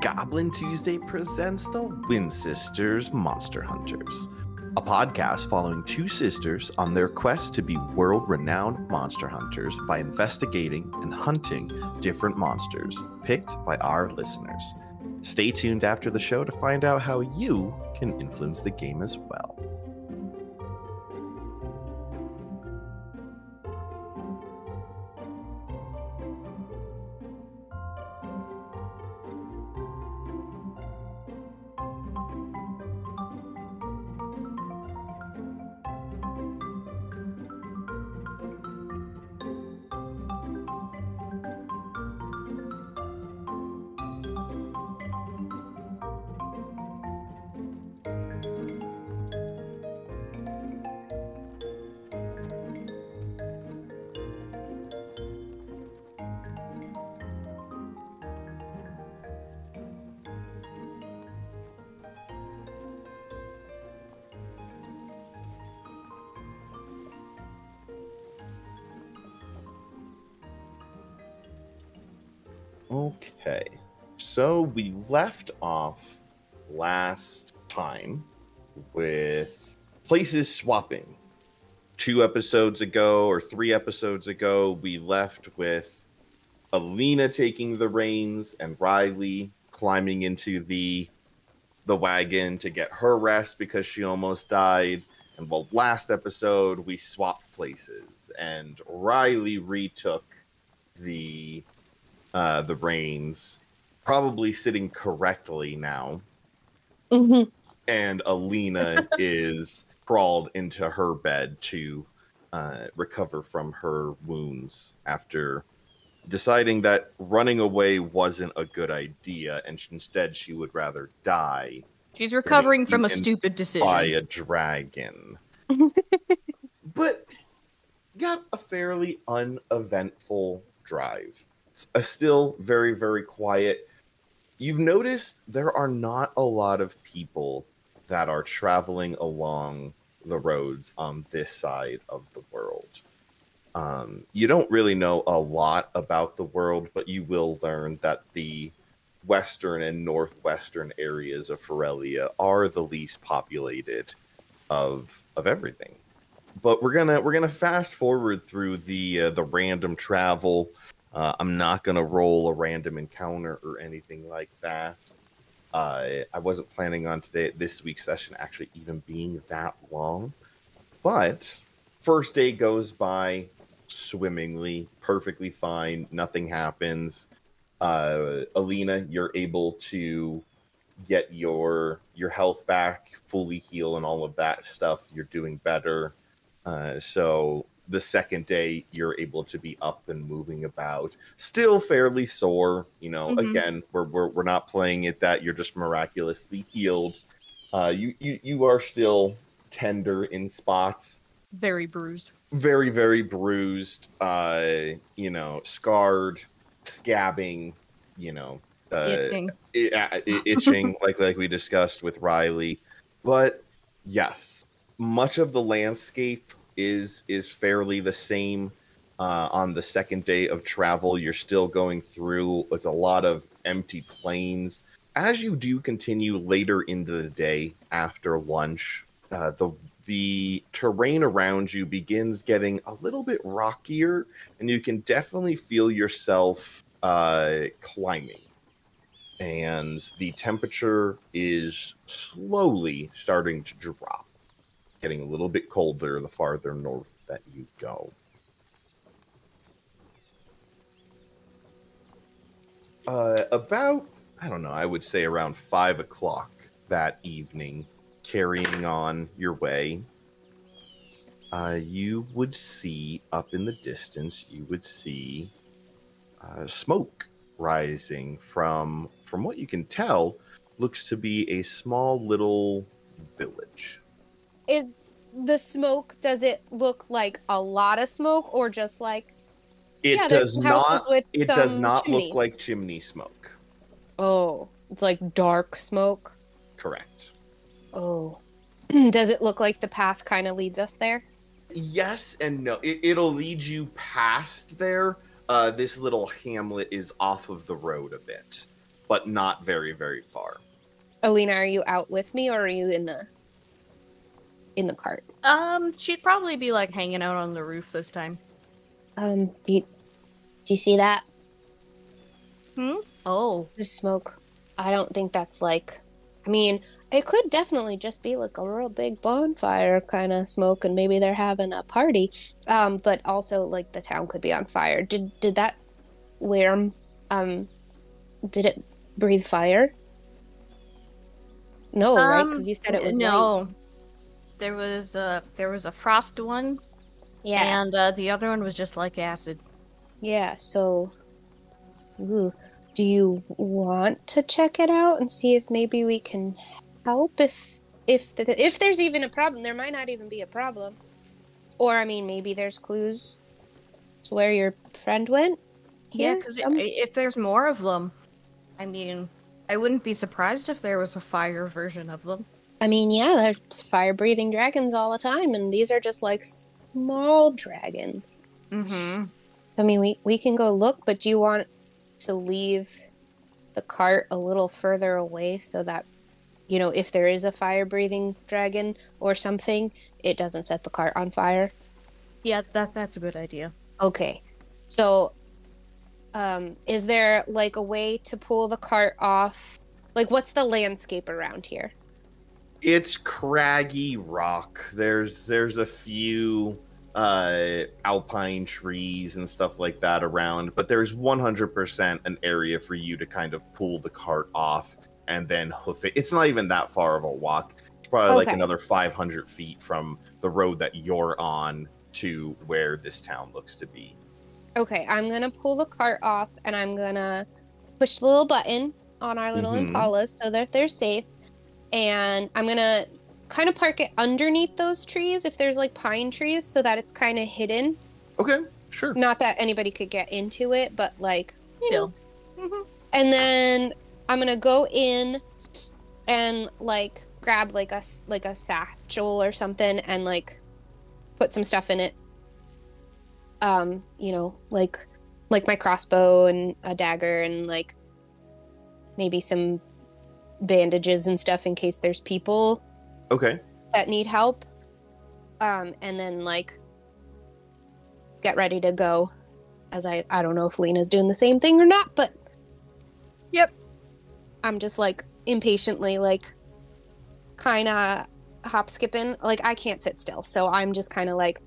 Goblin Tuesday presents the Wind Sisters Monster Hunters, a podcast following two sisters on their quest to be world renowned monster hunters by investigating and hunting different monsters picked by our listeners. Stay tuned after the show to find out how you can influence the game as well. Okay. So we left off last time with places swapping. Two episodes ago or three episodes ago, we left with Alina taking the reins and Riley climbing into the the wagon to get her rest because she almost died. And well, last episode we swapped places and Riley retook the uh, the reins, probably sitting correctly now. Mm-hmm. And Alina is crawled into her bed to uh, recover from her wounds after deciding that running away wasn't a good idea, and instead she would rather die She's recovering from a stupid decision. by a dragon. but got a fairly uneventful drive. A still very, very quiet. You've noticed there are not a lot of people that are traveling along the roads on this side of the world. Um, you don't really know a lot about the world, but you will learn that the western and northwestern areas of Ferelia are the least populated of of everything. But we're gonna we're gonna fast forward through the uh, the random travel. Uh, I'm not gonna roll a random encounter or anything like that. Uh, I wasn't planning on today this week's session actually even being that long, but first day goes by swimmingly, perfectly fine. Nothing happens. Uh, Alina, you're able to get your your health back, fully heal, and all of that stuff. You're doing better. Uh, so the second day, you're able to be up and moving about. Still fairly sore. You know, Mhm. again, we're, we're we're not playing it that you're just miraculously healed. Uh, you you you are still tender in spots Very bruised. very very bruised uh you know scarred scabbing you know uh Itching. uh, itching like like we discussed with riley but yes much of the landscape is is fairly the same uh, on the second day of travel. You're still going through it's a lot of empty plains as you do continue later into the day after lunch uh, the the terrain around you begins getting a little bit rockier and you can definitely feel yourself uh, climbing. And the temperature is slowly starting to drop getting a little bit colder the farther north that you go. Uh, about i don't know i would say around five o'clock that evening carrying on your way uh, you would see up in the distance you would see uh, smoke rising from from what you can tell looks to be a small little village Is the smoke? Does it look like a lot of smoke, or just like it yeah? does There's houses not with it does not chimneys. look like chimney smoke Oh, it's like dark smoke. correct Oh, does it look like the path kind of leads us there? yes and no it, it'll lead you past there uh, this little hamlet is off of the road a bit but not very very far. Alina, are you out with me or are you in the in the cart? Um, she'd probably be like hanging out on the roof this time. Um, do you, do you see that? Hmm? Oh. The smoke. I don't think that's like. I mean, it could definitely just be like a real big bonfire kind of smoke, and maybe they're having a party. Um, but also like the town could be on fire. Did did that worm? Um, did it breathe fire? No, right? Um, Because you said it was white. There was a there was a frost one, Yeah, and uh, the other one was just like acid. yeah. So, ooh, do you want to check it out and see if maybe we can help? If if th- if there's even a problem, there might not even be a problem. Or I mean, maybe there's clues to where your friend went. Yeah, because if there's more of them, I mean, I wouldn't be surprised if there was a fire version of them. I mean, yeah, there's fire breathing dragons all the time, and these are just like small dragons. Mm-hmm. I mean, we we can go look, but do you want to leave the cart a little further away so that you know if there is a fire breathing dragon or something, it doesn't set the cart on fire? Yeah, that that's a good idea. Okay. So um is there like a way to pull the cart off? Like what's the landscape around here? It's craggy rock. There's there's a few uh alpine trees and stuff like that around, but there's 100% an area for you to kind of pull the cart off and then hoof it. It's not even that far of a walk. It's probably like another 500 feet from the road that you're on to where this town looks to be. Okay, I'm gonna pull the cart off and I'm gonna push the little button on our little Mhm. impalas so that they're safe. And I'm gonna kind of park it underneath those trees if there's like pine trees so that it's kind of hidden. Okay, sure. Not that anybody could get into it, but like, you know. Still. Mhm. And then I'm gonna go in and like grab like a s- like a satchel or something and like put some stuff in it. Um, you know, like like my crossbow and a dagger and like maybe some bandages and stuff in case there's people Okay. that need help. Um, and then like get ready to go. As I I don't know if Lena's doing the same thing or not, but Yep. I'm just like impatiently like kind of hop skipping. Like I can't sit still, so I'm just kind of like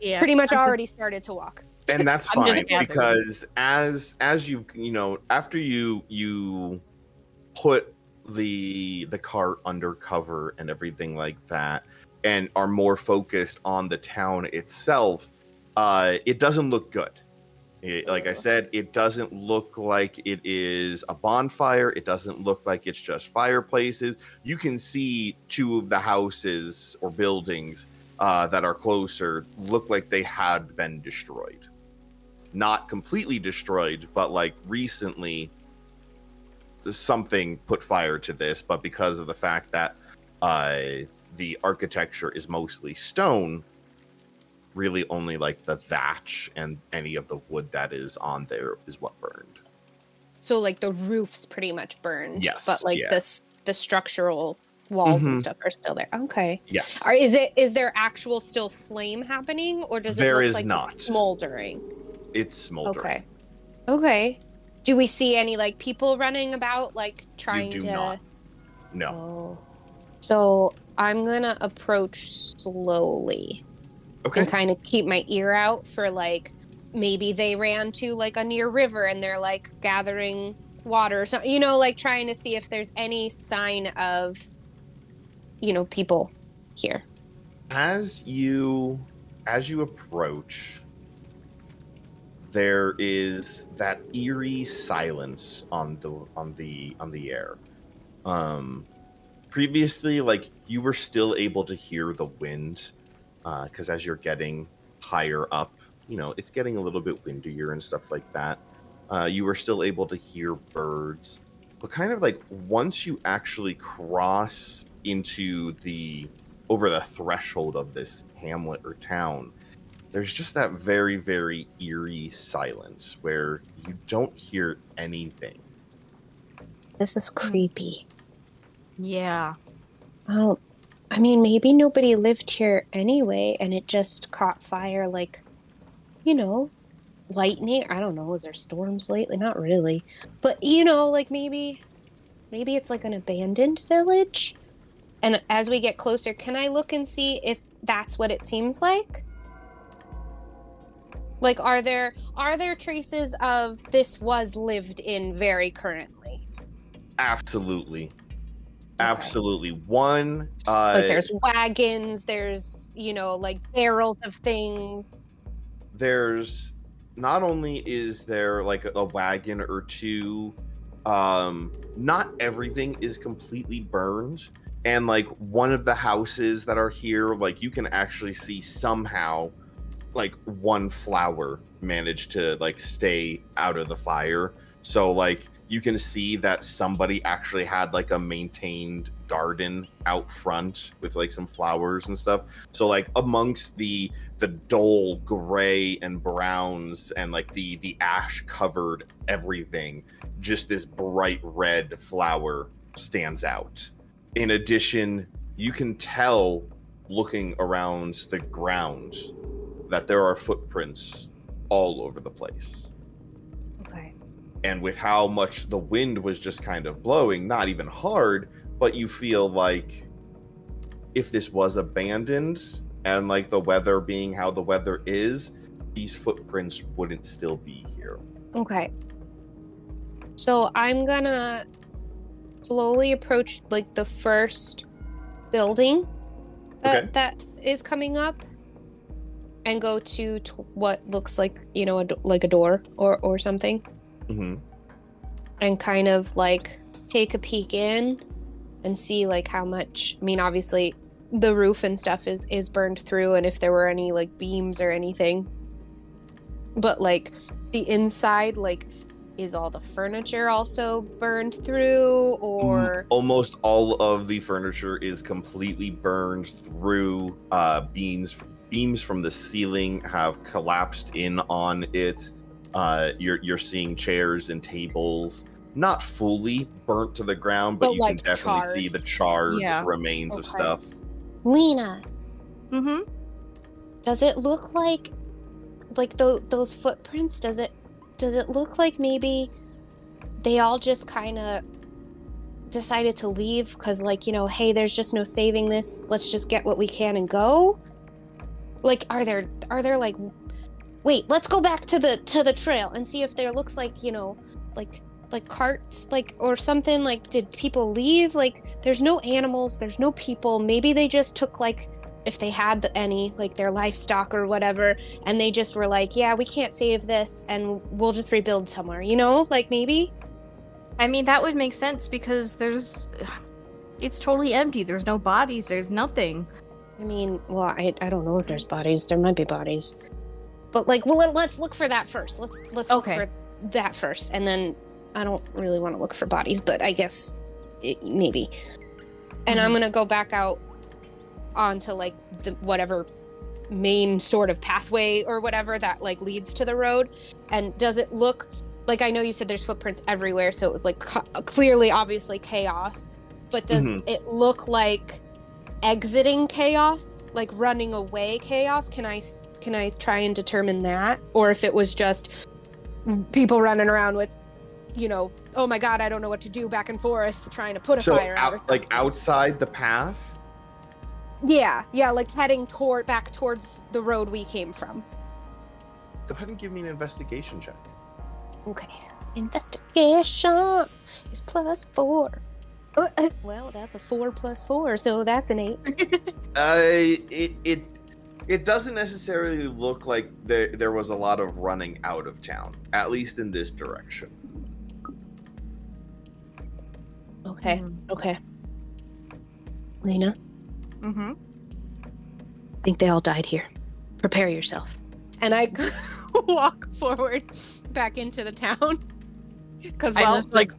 Yeah. pretty much already started to walk. And that's fine because as as you you know after you you put the the cart under cover and everything like that and are more focused on the town itself uh it doesn't look good. It, like i said it doesn't look like it is a bonfire. It doesn't look like it's just fireplaces. You can see two of the houses or buildings uh, that are closer look like they had been destroyed not completely destroyed, but like recently something put fire to this, but because of the fact that uh, the architecture is mostly stone, really only like the thatch and any of the wood that is on there is what burned. So like the roof's pretty much burned. Yes, But like yeah. the the structural walls and Mhm. stuff are still there. Okay. Yes. Are, is it is there actual still flame happening or does it There look is like not. smoldering? It's smoldering. Okay. Okay. Do we see any like people running about like trying you do to not. No. Oh. So I'm gonna approach slowly Okay. and kind of keep my ear out for like maybe they ran to like a near river and they're like gathering water or something, you know, like trying to see if there's any sign of, you know, people here. as you as you approach there is that eerie silence on the on the on the air. Um previously like you were still able to hear the wind because as you're getting higher up you know it's getting a little bit windier and stuff like that. Uh, you were still able to hear birds. But kind of like once you actually cross into the over the threshold of this hamlet or town there's just that very, very eerie silence where you don't hear anything. This is creepy. Yeah. I don't. I mean, maybe nobody lived here anyway, and it just caught fire. Like, you know, lightning. I don't know. Was there storms lately? Not really, but you know, like maybe, maybe it's like an abandoned village. And as we get closer, can I look and see if that's what it seems like? Like, are there are there traces of this was lived in very currently? Absolutely. Absolutely. One uh like there's wagons there's you know like barrels of things there's not only is there like a wagon or two um not everything is completely burned and like one of the houses that are here like you can actually see somehow like one flower managed to like stay out of the fire. So like you can see that somebody actually had like a maintained garden out front with like some flowers and stuff. So like amongst the the dull gray and browns and like the the ash covered everything just this bright red flower stands out. In addition you can tell looking around the ground that there are footprints all over the place. Okay. And with how much the wind was just kind of blowing not even hard but you feel like if this was abandoned and like the weather being how the weather is these footprints wouldn't still be here. Okay. So i'm gonna slowly approach like the first building that Okay. that is coming up and go to t- what looks like you know a do- like a door or or something. Hmm and kind of like take a peek in and see like how much I mean obviously the roof and stuff is is burned through and if there were any like beams or anything. But like the inside like is all the furniture also burned through or almost all of the furniture is completely burned through uh beams beams from the ceiling have collapsed in on it uh you're you're seeing chairs and tables not fully burnt to the ground but, But, you like, can definitely charred. see the charred Yeah. remains of stuff Lena Mm-hmm. does it look like like tho- those footprints does it does it look like maybe they all just kind of decided to leave because like you know hey there's just no saving this let's just get what we can and go like are there are there like wait let's go back to the to the trail and see if there looks like you know like like carts like or something like did people leave like there's no animals there's no people maybe they just took like if they had any like their livestock or whatever and they just were like yeah we can't save this and we'll just rebuild somewhere you know like maybe I mean, that would make sense because there's. It's totally empty. There's no bodies. There's nothing. I mean well i, I don't know if there's bodies. There might be bodies. But like well let, let's look for that first. Let's let's Okay. look for that first. And then i don't really want to look for bodies but i guess it, maybe. And i'm Mhm. gonna go back out onto like the whatever main sort of pathway or whatever that like leads to the road. And does it look like i know you said there's footprints everywhere so it was like clearly obviously chaos. But does Mhm. it look like exiting chaos like running away chaos can I can i try and determine that? Or if it was just people running around with you know oh my god i don't know what to do back and forth trying to put a so fire out, out, like outside the path? Yeah yeah like heading toward back towards the road we came from. Go ahead and give me an investigation check. Okay investigation is plus four well that's a four plus four so that's an eight Uh, it it it doesn't necessarily look like there there was a lot of running out of town, at least in this direction. okay okay lena Mm-hmm. I think they all died here. Prepare yourself. And I walk forward back into the town. Because, I well, just like,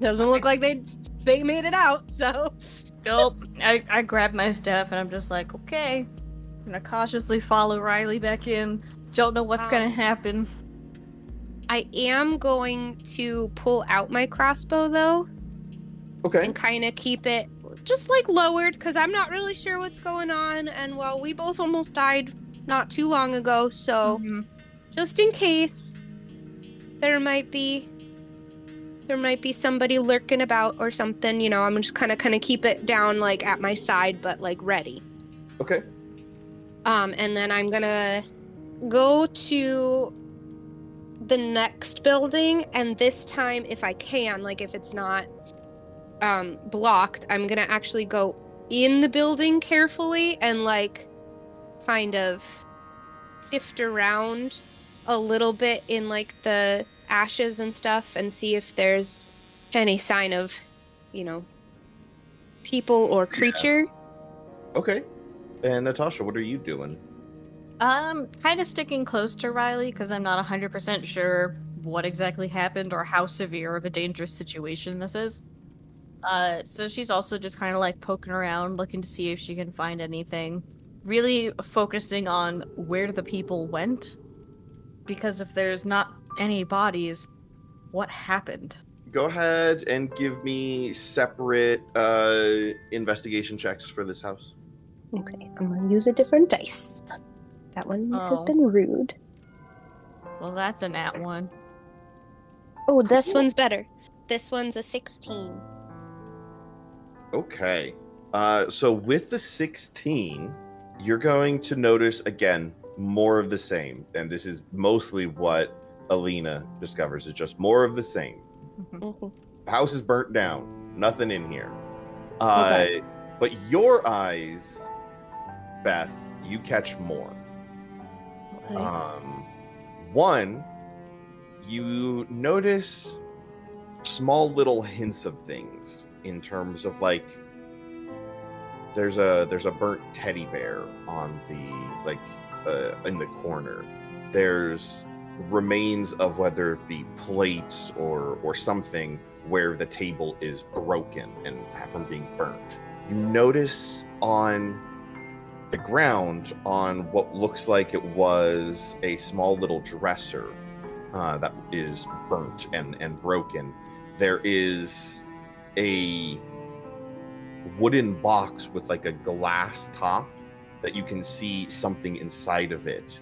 doesn't look like they they made it out. So, nope. I, I grab my stuff and I'm just like, okay, I'm gonna cautiously follow Riley back in. Don't know what's gonna Um, happen. I am going to pull out my crossbow though Okay. and kind of keep it just like lowered because I'm not really sure what's going on. And well, we both almost died not too long ago, so Mhm. just in case there might be there might be somebody lurking about or something, you know, I'm just kind of kind of keep it down like at my side but like ready. Okay. Um, and then I'm gonna go to the next building, and this time, if I can, like if it's not um, blocked, I'm gonna actually go in the building carefully and like kind of sift around a little bit in like the ashes and stuff and see if there's any sign of, you know, people or creature. Okay. And Natasha, what are you doing? Um, kind of sticking close to Riley because I'm not 100% sure what exactly happened or how severe of a dangerous situation this is. Uh, so she's also just kind of like poking around, looking to see if she can find anything. Really focusing on where the people went. Because if there's not any bodies, what happened? Go ahead and give me separate uh, investigation checks for this house. Okay, I'm gonna use a different dice. That one has Oh. been rude. Well, that's a nat one. Oh, this one's better. This one's a 16. Okay. Uh, so with the 16, you're going to notice again more of the same. And this is mostly what Alina discovers is just more of the same. Mhm. Mhm. The house is burnt down. Nothing in here. Uh, Okay. But your eyes, Beth, you catch more. Okay. Um, one, you notice small little hints of things in terms of like there's a there's a burnt teddy bear on the like uh, in the corner. There's remains of whether it be plates or or something where the table is broken and from being burnt. You notice on the ground on what looks like it was a small little dresser uh, that is burnt and, and broken. There is a wooden box with like a glass top that you can see something inside of it.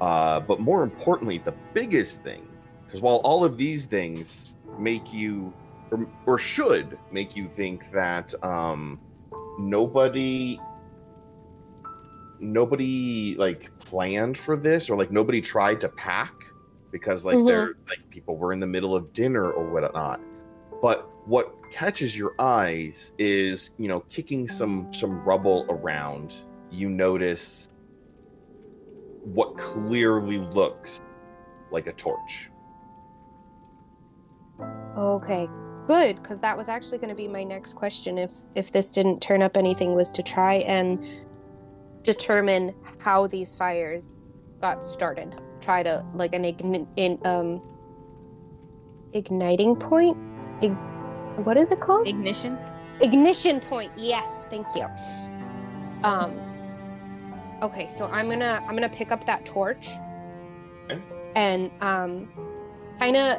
Uh, but more importantly, the biggest thing, because while all of these things make you, or, or should make you think that um, nobody nobody like planned for this or like nobody tried to pack because like Mhm. they're like people were in the middle of dinner or whatnot but what catches your eyes is you know kicking some some rubble around you notice what clearly looks like a torch Okay, good, because that was actually going to be my next question. If if this didn't turn up anything, was to try and determine how these fires got started. Try to like an igni- in um igniting point. Ig- what is it called? Ignition? ignition point yes thank you um okay so i'm gonna i'm gonna pick up that torch Okay. and um kind of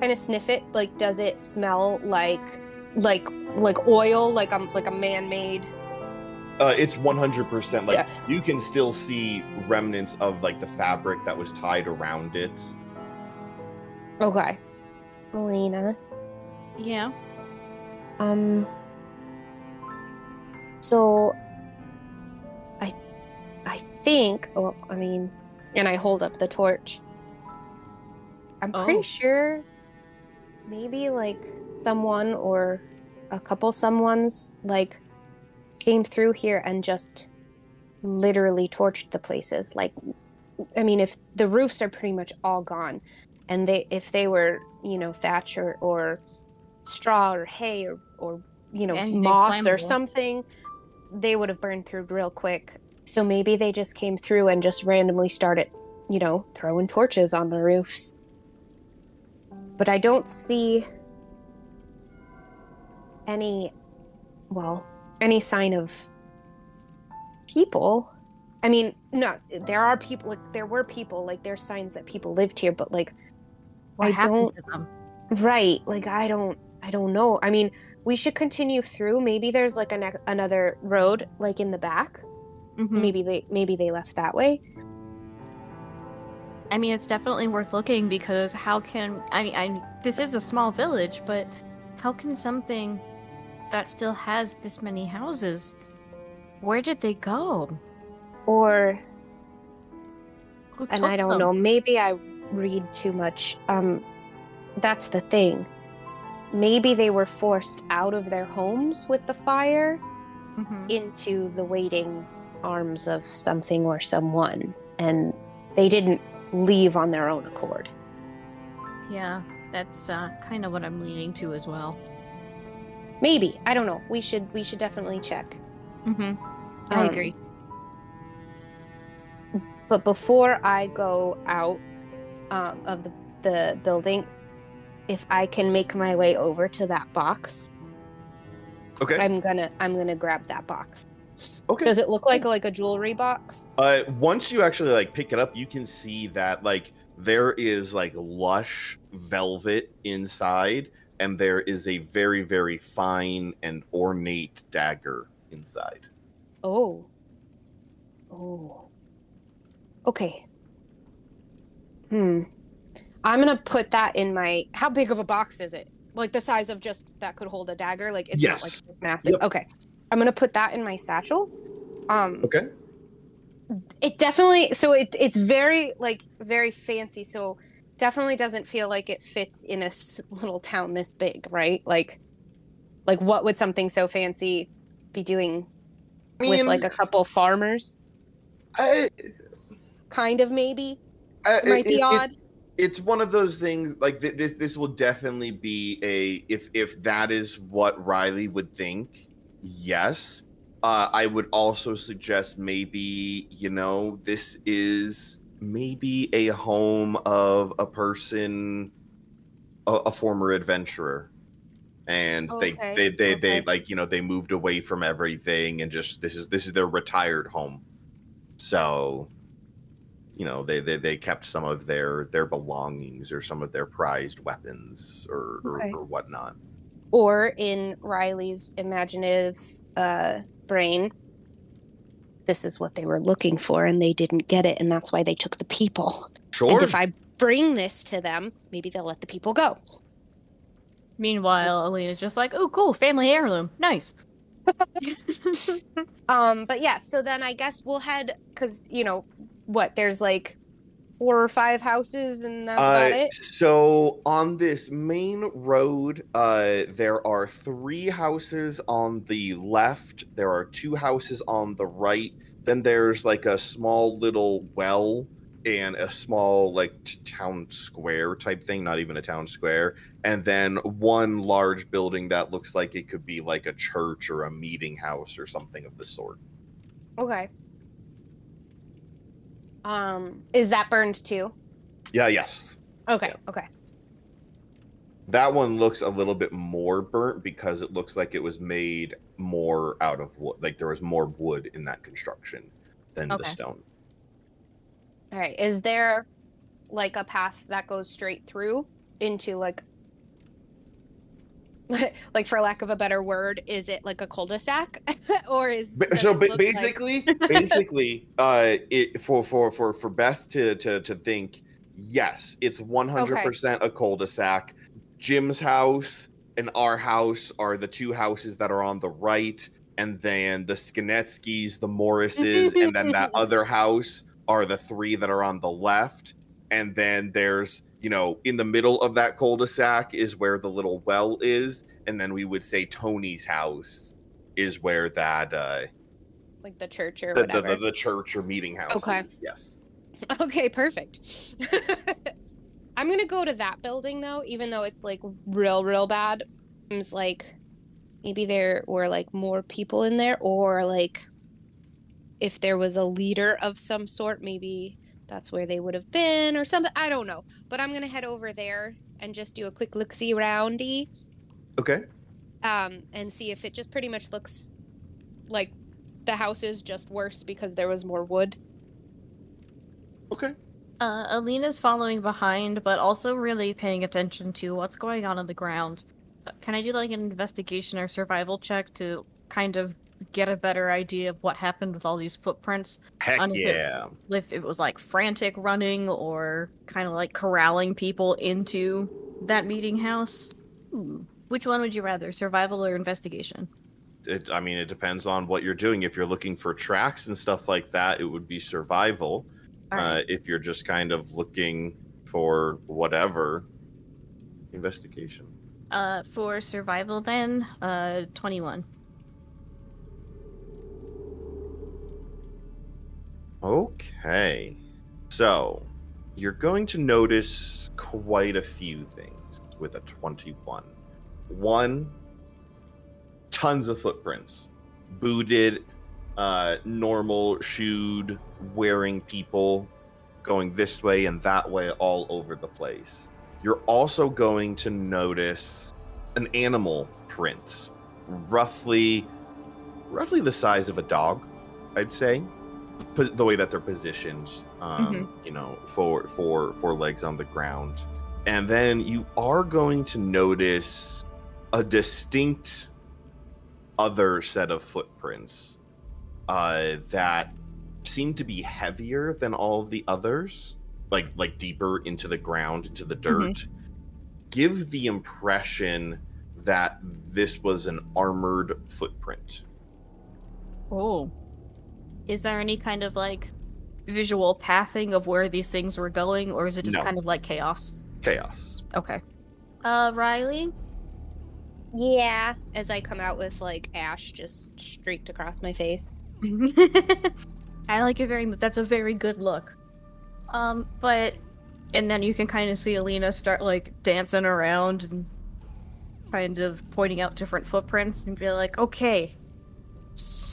kind of sniff it like does it smell like like like oil like a like a man-made uh, it's 100% like Yeah. you can still see remnants of like the fabric that was tied around it okay melina Yeah. Um. So, I, I think. Well, I mean, and I hold up the torch. I'm pretty Oh. sure. Maybe like someone or a couple someones like came through here and just literally torched the places. Like, I mean, if the roofs are pretty much all gone, and they if they were you know thatch or, or straw or hay or, or you know Anything moss or something they would have burned through real quick so maybe they just came through and just randomly started you know throwing torches on the roofs but i don't see any well any sign of people I mean, no, there are people. Like there were people. Like there's signs that people lived here, but like What I happened don't- to them? Right. Like I don't I don't know. I mean, we should continue through. Maybe there's like an, another road like in the back. Mhm. Maybe they maybe they left that way. I mean, it's definitely worth looking because how can I mean, I this is a small village, but how can something that still has this many houses, where did they go? Or and I don't them? know, maybe I read too much. Um that's the thing. Maybe they were forced out of their homes with the fire Mhm. into the waiting arms of something or someone and they didn't leave on their own accord. Yeah, that's uh, kind of what I'm leaning to as well. Maybe. I don't know. We should we should definitely check. Mm-hmm. I Um, agree. But before I go out um, of the, the building, if I can make my way over to that box, Okay. I'm gonna I'm gonna grab that box. Okay. Does it look like like a jewelry box? Uh, once you actually like pick it up, you can see that like there is like lush velvet inside, and there is a very very fine and ornate dagger inside. Oh. Oh. Okay. Hmm. I'm gonna put that in my. How big of a box is it? Like the size of just that could hold a dagger? Like it's not like Yes. this massive. Yep. Okay. I'm gonna put that in my satchel. Um. Okay. it definitely so it it's very like very fancy so definitely doesn't feel like it fits in a little town this big right like like what would something so fancy be doing with like a couple farmers I, kind of maybe I, it might be it- it- odd it's one of those things like th- this this will definitely be a if if that is what riley would think yes. Uh, i would also suggest maybe you know this is maybe a home of a person a, a former adventurer. And Okay, they they they, they okay. like you know they moved away from everything and just this is this is their retired home. So you know they, they they kept some of their their belongings or some of their prized weapons or or, or whatnot or in riley's imaginative uh brain this is what they were looking for and they didn't get it and that's why they took the people sure and if i bring this to them maybe they'll let the people go Meanwhile, Alina's just like, "Oh, cool, family heirloom, nice." Um, but yeah, so then I guess we'll head because you know what? There's like four or five houses, and that's about Uh, it. So on this main road, uh, there are three houses on the left. There are two houses on the right. Then there's like a small little well and a small like t- town square type thing. Not even a town square. And then one large building that looks like it could be like a church or a meeting house or something of the sort. Okay. Um, is that burned too? Yeah. Yes. Okay. Yeah. Okay. That one looks a little bit more burnt because it looks like it was made more out of wood. Like there was more wood in that construction than the Okay. stone. All right. Is there like a path that goes straight through into like like for lack of a better word, is it like a cul-de-sac or is so it ba- look like- basically, basically, uh, it for for for for Beth to to to think, yes, it's one hundred percent a cul-de-sac. Jim's house and our house are the two houses that are on the right, and then the Skanetskis, the Morrises, and then that other house are the three that are on the left. And then there's, you know, in the middle of that cul-de-sac is where the little well is, and then we would say Tony's house is where that uh like the church or the, the, whatever. the, the church or meeting house Okay. is. Yes. Okay, perfect. I'm gonna go to that building though, even though it's like real, real bad. Seems like maybe there were like more people in there, or like if there was a leader of some sort, maybe that's where they would have been or something. I don't know. But I'm gonna head over there and just do a quick look see roundy, Okay. um, and see if it just pretty much looks like the house is just worse because there was more wood. Okay. Uh, Alina's following behind, but also really paying attention to what's going on on the ground. Uh, Can I do like an investigation or survival check to kind of get a better idea of what happened with all these footprints? Heck On yeah. If it was like frantic running or kind of like corralling people into that meeting house? Hmm. Which one would you rather, survival or investigation? It, I mean, it depends on what you're doing. If you're looking for tracks and stuff like that, it would be survival. Right. Uh, if you're just kind of looking for whatever, investigation. Uh, for survival, then, uh, 21. Okay. So, you're going to notice quite a few things with a 21. One, tons of footprints. Booted, uh, normal shoed, wearing people going this way and that way all over the place. You're also going to notice an animal print, roughly roughly the size of a dog, I'd say the way that they're positioned um you know for for for legs on the ground. And then you are going to notice a distinct other set of footprints uh that seem to be heavier than all the others like like deeper into the ground into the dirt. Give the impression that this was an armored footprint. Oh. Is there any kind of like visual pathing of where these things were going, or is it just No. kind of like chaos? chaos Okay. Uh, Riley? Yeah. As I come out with like ash just streaked across my face. I like it very much. That's a very good look. Um, but and then you can kind of see Alina start like dancing around and kind of pointing out different footprints and be like, okay.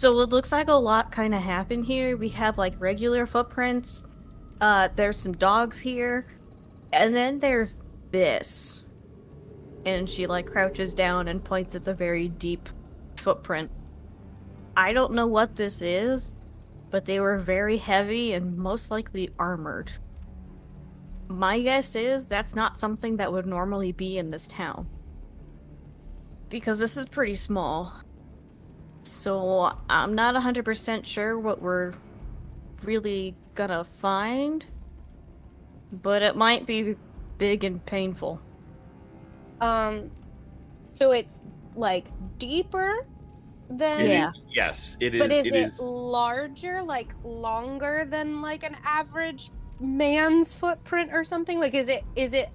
So it looks like a lot kind of happened here. We have like regular footprints. Uh, there's some dogs here, and then there's this. And she like crouches down and points at the very deep footprint. I don't know what this is, but they were very heavy and most likely armored. My guess is that's not something that would normally be in this town. Because this is pretty small. So I'm not 100% sure what we're really gonna find. But it might be big and painful. Um so it's like deeper than It Yeah. is- yes, it is. but is it it, is. larger, like longer than like an average man's footprint or something? Like is it is it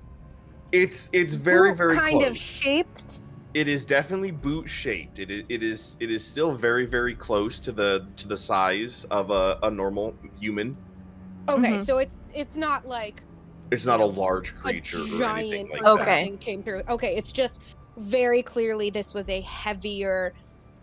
It's it's very very kind close. of shaped? It is definitely boot shaped. It is it is it is still very very close to the to the size of a, a normal human. Okay, Mhm. so it's it's not like It's not You a know, large a creature or anything like or that. Okay. came through. Okay, it's just very clearly this was a heavier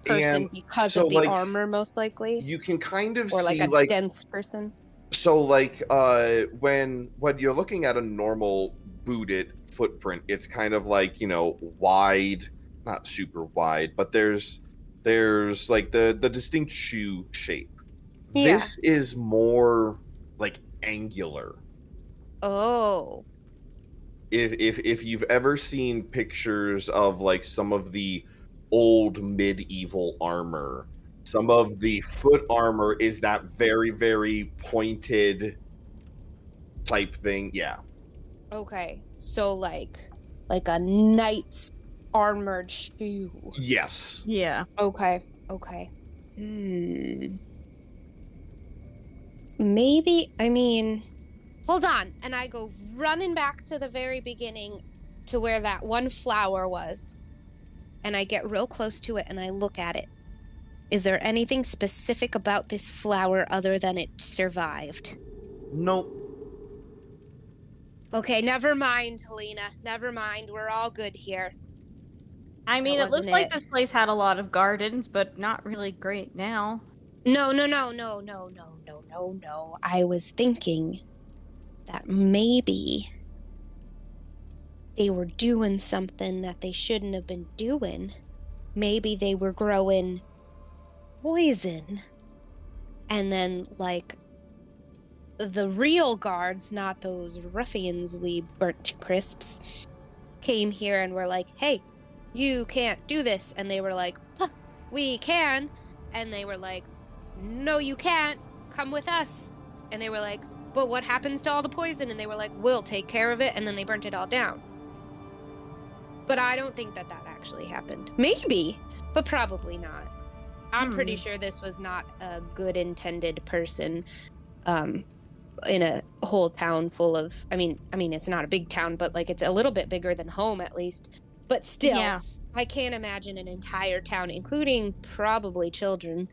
person And because so, of the like, armor, most likely, You can kind of or see like a like dense person. so like uh when when you're looking at a normal booted footprint it's kind of like you know wide not super wide but there's there's like the the distinct shoe shape Yeah. this is more like angular Oh, if if if you've ever seen pictures of like some of the old medieval armor some of the foot armor is that very very pointed type thing yeah okay. So like like a knight's armored shoe. yes Yeah. Okay, okay. Hmm. Maybe, I mean, hold on. And I go running back to the very beginning to where that one flower was. And I get real close to it and I look at it. Is there anything specific about this flower other than it survived? nope Okay, never mind, Helena. Never mind. We're all good here. I mean, it looks like it. this place had a lot of gardens, but not really great now. No, no, no, no, no, no, no, no, no. I was thinking that maybe they were doing something that they shouldn't have been doing. Maybe they were growing poison and then like the real guards, not those ruffians we burnt to crisps, came here and were like, "Hey, you can't do this," and they were like, huh, "We can," and they were like, "No, you can't. Come with us," and they were like, "But what happens to all the poison?" And they were like, "We'll take care of it," and then they burnt it all down. But I don't think that that actually happened. Maybe, but probably not. I'm pretty Hmm. sure this was not a good intended person um in a whole town full of I mean I mean it's not a big town but like it's a little bit bigger than home at least. But still Yeah. I can't imagine an entire town including probably children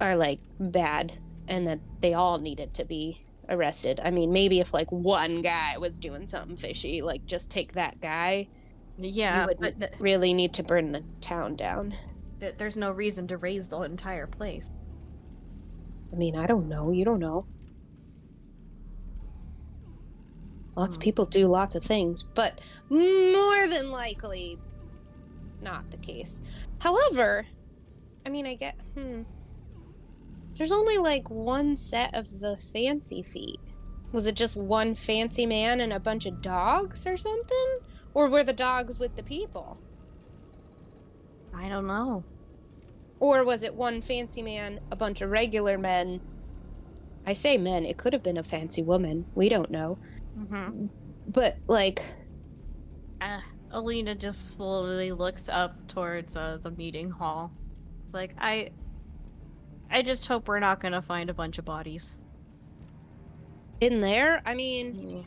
are like bad and that they all needed to be arrested. I mean maybe if like one guy was doing something fishy like just take that guy Yeah, you but would th- really need to burn the town down. th- there's no reason to raze the entire place. I mean, I don't know. You don't know. Lots of Hmm. people do lots of things, but more than likely not the case. However, I mean, I get, hmm. There's only like one set of the fancy feet. Was it just one fancy man and a bunch of dogs or something? Or were the dogs with the people? I don't know. Or was it one fancy man, a bunch of regular men? I say men, it could have been a fancy woman. We don't know. Mm-hmm. But, like, Uh, Alina just slowly looks up towards uh, the meeting hall. It's like I, I just hope we're not gonna find a bunch of bodies. in there, I mean,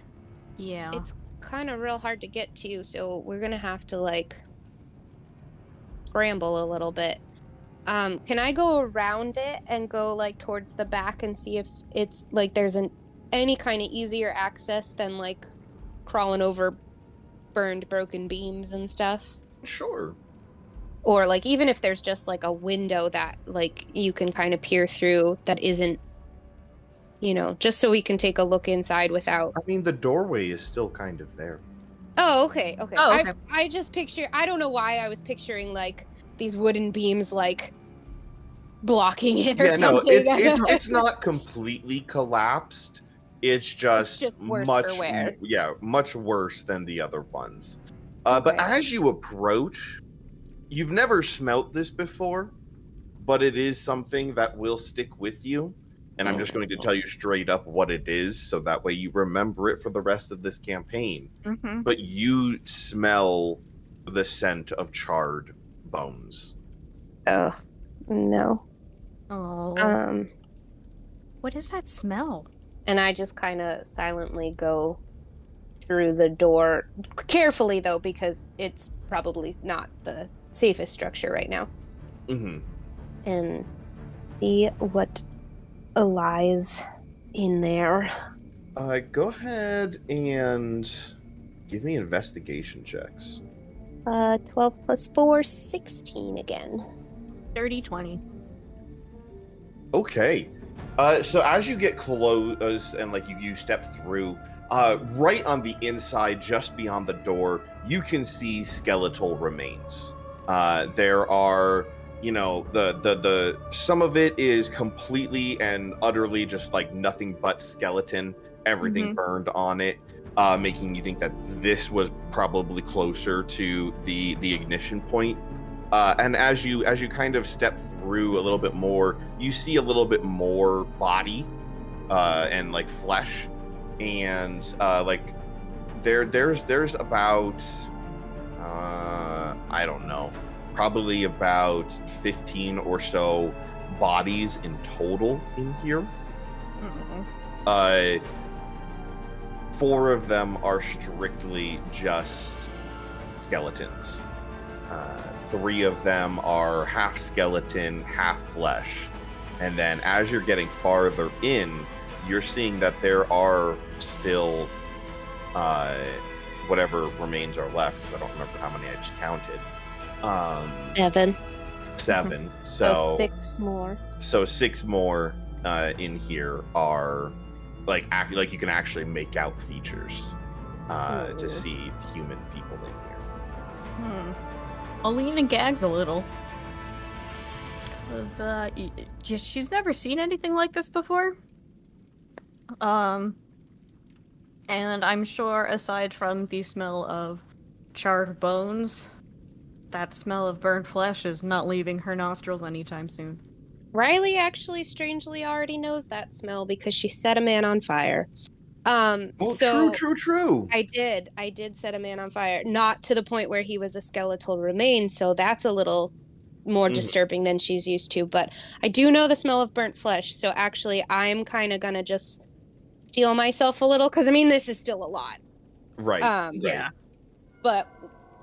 Yeah. it's kind of real hard to get to, so we're gonna have to, like, scramble a little bit. Um, can I go around it and go, like, towards the back and see if it's, like, there's an any kind of easier access than, like, crawling over burned, broken beams and stuff? Sure. or like even if there's just like a window that like you can kind of peer through that isn't you know just so we can take a look inside without I mean, the doorway is still kind of there. oh okay okay, Oh, okay. I, I just picture i don't know why i was picturing like these wooden beams like blocking it or Yeah, no, something it, it's, it's not completely collapsed. It's just, just worse for much, wear. yeah, much worse than the other ones. Uh, But as you approach, you've never smelt this before, but it is something that will stick with you. And I'm just going to tell you straight up what it is, so that way you remember it for the rest of this campaign. mm-hmm. But you smell the scent of charred bones. Ugh, no Oh, um what is that smell? And i just kind of silently go through the door carefully though because it's probably not the safest structure right now Mm-hmm. and see what lies in there. Uh, go ahead and give me investigation checks. Uh, 12 plus 4, 16 again. 30 20. Okay. Uh, so as you get close and like you, you step through, uh, right on the inside, just beyond the door, you can see skeletal remains. Uh, there are, you know, the the the some of it is completely and utterly just like nothing but skeleton. Everything Mhm. burned on it, uh, making you think that this was probably closer to the the ignition point. Uh, and as you as you kind of step through a little bit more, you see a little bit more body uh, and like flesh, and uh, like there there's there's about uh, I don't know, probably about fifteen or so bodies in total in here. Mm-mm. Uh, four of them are strictly just skeletons. Uh, three of them are half skeleton, half flesh. And then as you're getting farther in, you're seeing that there are still uh, whatever remains are left. 'cause I don't remember how many I just counted. Um, Seven. seven. So, So, six more. so six more uh, in here are like act, like you can actually make out features uh, Ooh. to see human people in here. Hmm. Alina gags a little. 'Cause, uh, she's never seen anything like this before. Um, and I'm sure aside from the smell of charred bones, that smell of burnt flesh is not leaving her nostrils anytime soon. Riley actually strangely already knows that smell because she set a man on fire. Um Oh, so true, true, true. I did. I did set a man on fire. Not to the point where he was a skeletal remain, so that's a little more Mhm. disturbing than she's used to. But I do know the smell of burnt flesh, so actually I'm kind of gonna just steel myself a little because I mean this is still a lot. right. Um, right. But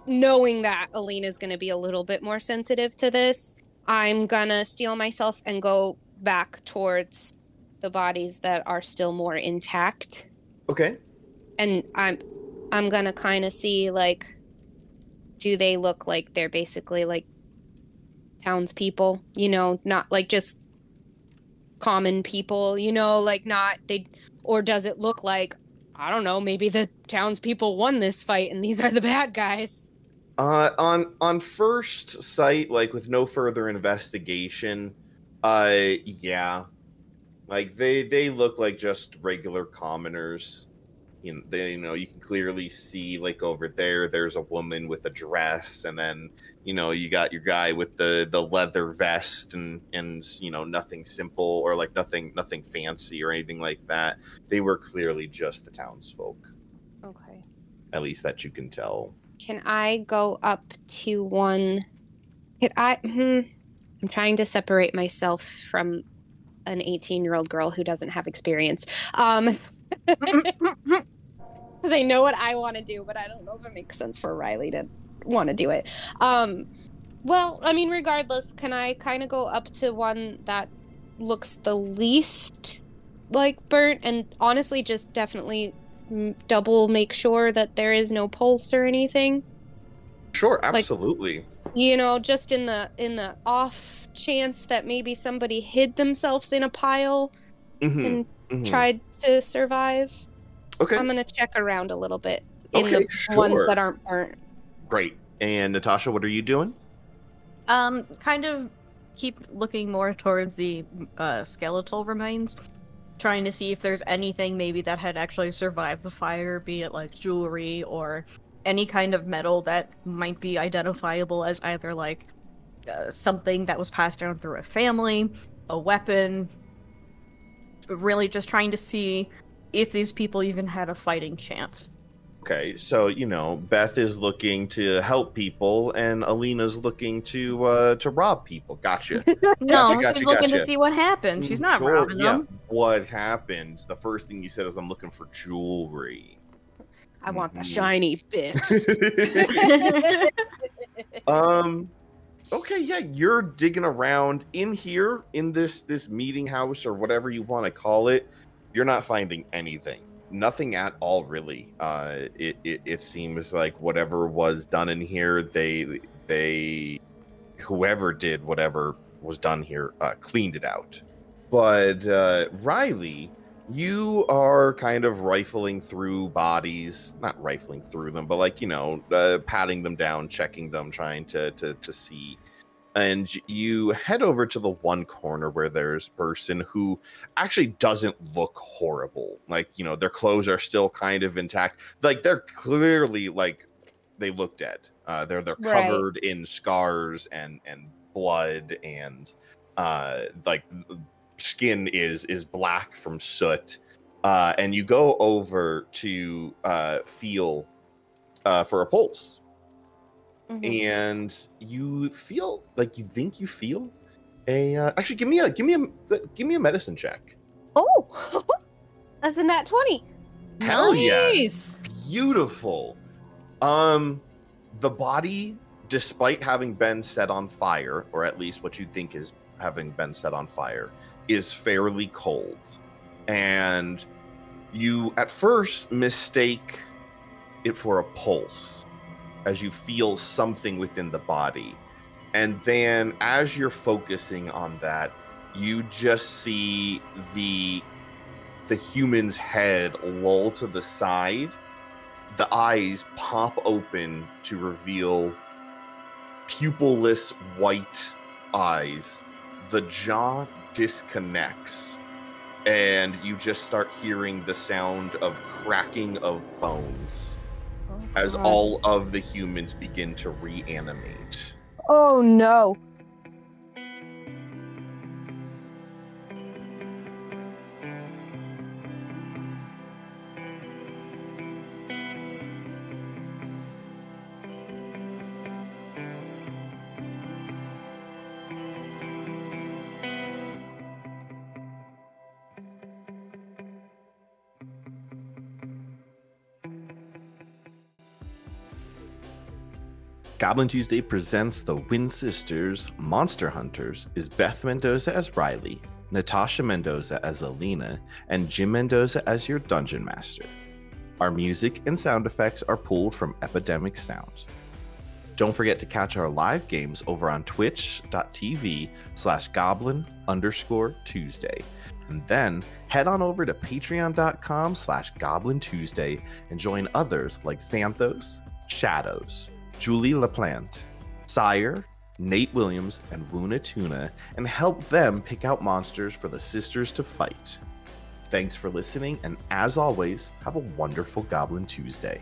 knowing that Alina's gonna be a little bit more sensitive to this, I'm gonna steel myself and go back towards the bodies that are still more intact Okay. and I'm I'm gonna kind of see like, do they look like they're basically like townspeople? You know, not like just common people. You know, like not they, or does it look like I don't know? Maybe the townspeople won this fight and these are the bad guys. Uh, on on first sight, like with no further investigation, uh, yeah, like they they look like just regular commoners. You know, they you know you can clearly see like over there. There's a woman with a dress, and then you know you got your guy with the the leather vest, and and you know nothing simple or like nothing nothing fancy or anything like that. They were clearly just the townsfolk, Okay. at least that you can tell. Can I go up to one? Can I? Hmm, I'm trying to separate myself from an 18 year old girl who doesn't have experience. Um, because I know what I want to do, but I don't know if it makes sense for Riley to want to do it. Um, well, I mean, regardless, can I kind of go up to one that looks the least like burnt, and honestly, just definitely double make sure that there is no pulse or anything? Sure, absolutely. You know just in the in the off chance that maybe somebody hid themselves in a pile Mhm, and mhm. tried to survive Okay, i'm gonna check around a little bit in Okay, the ones that aren't burnt great. And Natasha, what are you doing? Um, kind of keep looking more towards the uh, skeletal remains, trying to see if there's anything maybe that had actually survived the fire, be it like jewelry or any kind of metal that might be identifiable as either like uh, something that was passed down through a family, a weapon. Really, just trying to see if these people even had a fighting chance. Okay, so you know Beth is looking to help people, and Alina's looking to uh to rob people. Gotcha. No, gotcha, she's looking to see what happened. She's not Sure, robbing yeah. them. What happened? The first thing you said is I'm looking for jewelry. I want the Mhm. shiny bits um okay yeah you're digging around in here in this this meeting house or whatever you want to call it. You're not finding anything. Nothing at all really. Uh it, it it seems like whatever was done in here they they whoever did whatever was done here uh cleaned it out. But uh riley you are kind of rifling through bodies not rifling through them but like you know uh, patting them down checking them trying to to, to see. And you head over to the one corner where there's person who actually doesn't look horrible. Like you know their clothes are still kind of intact. Like they're clearly like they look dead. Uh they're they're Right. covered in scars and and blood and uh like skin is is black from soot uh and you go over to uh feel uh for a pulse. Mhm. and you feel like you think you feel a uh, actually give me a give me a give me a medicine check. Oh that's a nat 20 hell yes Nice. beautiful. Um the body despite having been set on fire or at least what you think is having been set on fire is fairly cold. And you at first mistake it for a pulse as you feel something within the body. And then as you're focusing on that you just see the the human's head lull to the side. The eyes pop open to reveal pupilless white eyes the jaw disconnects and you just start hearing the sound of cracking of bones Oh, as all of the humans begin to reanimate. Oh no. Goblin Tuesday presents the Win Sisters Monster Hunters is Beth Mendoza as Riley, Natasha Mendoza as Alina, and Jim Mendoza as your Dungeon Master. Our music and sound effects are pulled from Epidemic Sound. Don't forget to catch our live games over on twitch.tv slash goblin underscore Tuesday. And then head on over to patreon.com slash goblin Tuesday and join others like Xanthos, Shadows, Julie LaPlante, Sire, Nate Williams, and Wuna Tuna and help them pick out monsters for the sisters to fight. Thanks for listening, and as always, have a wonderful Goblin Tuesday.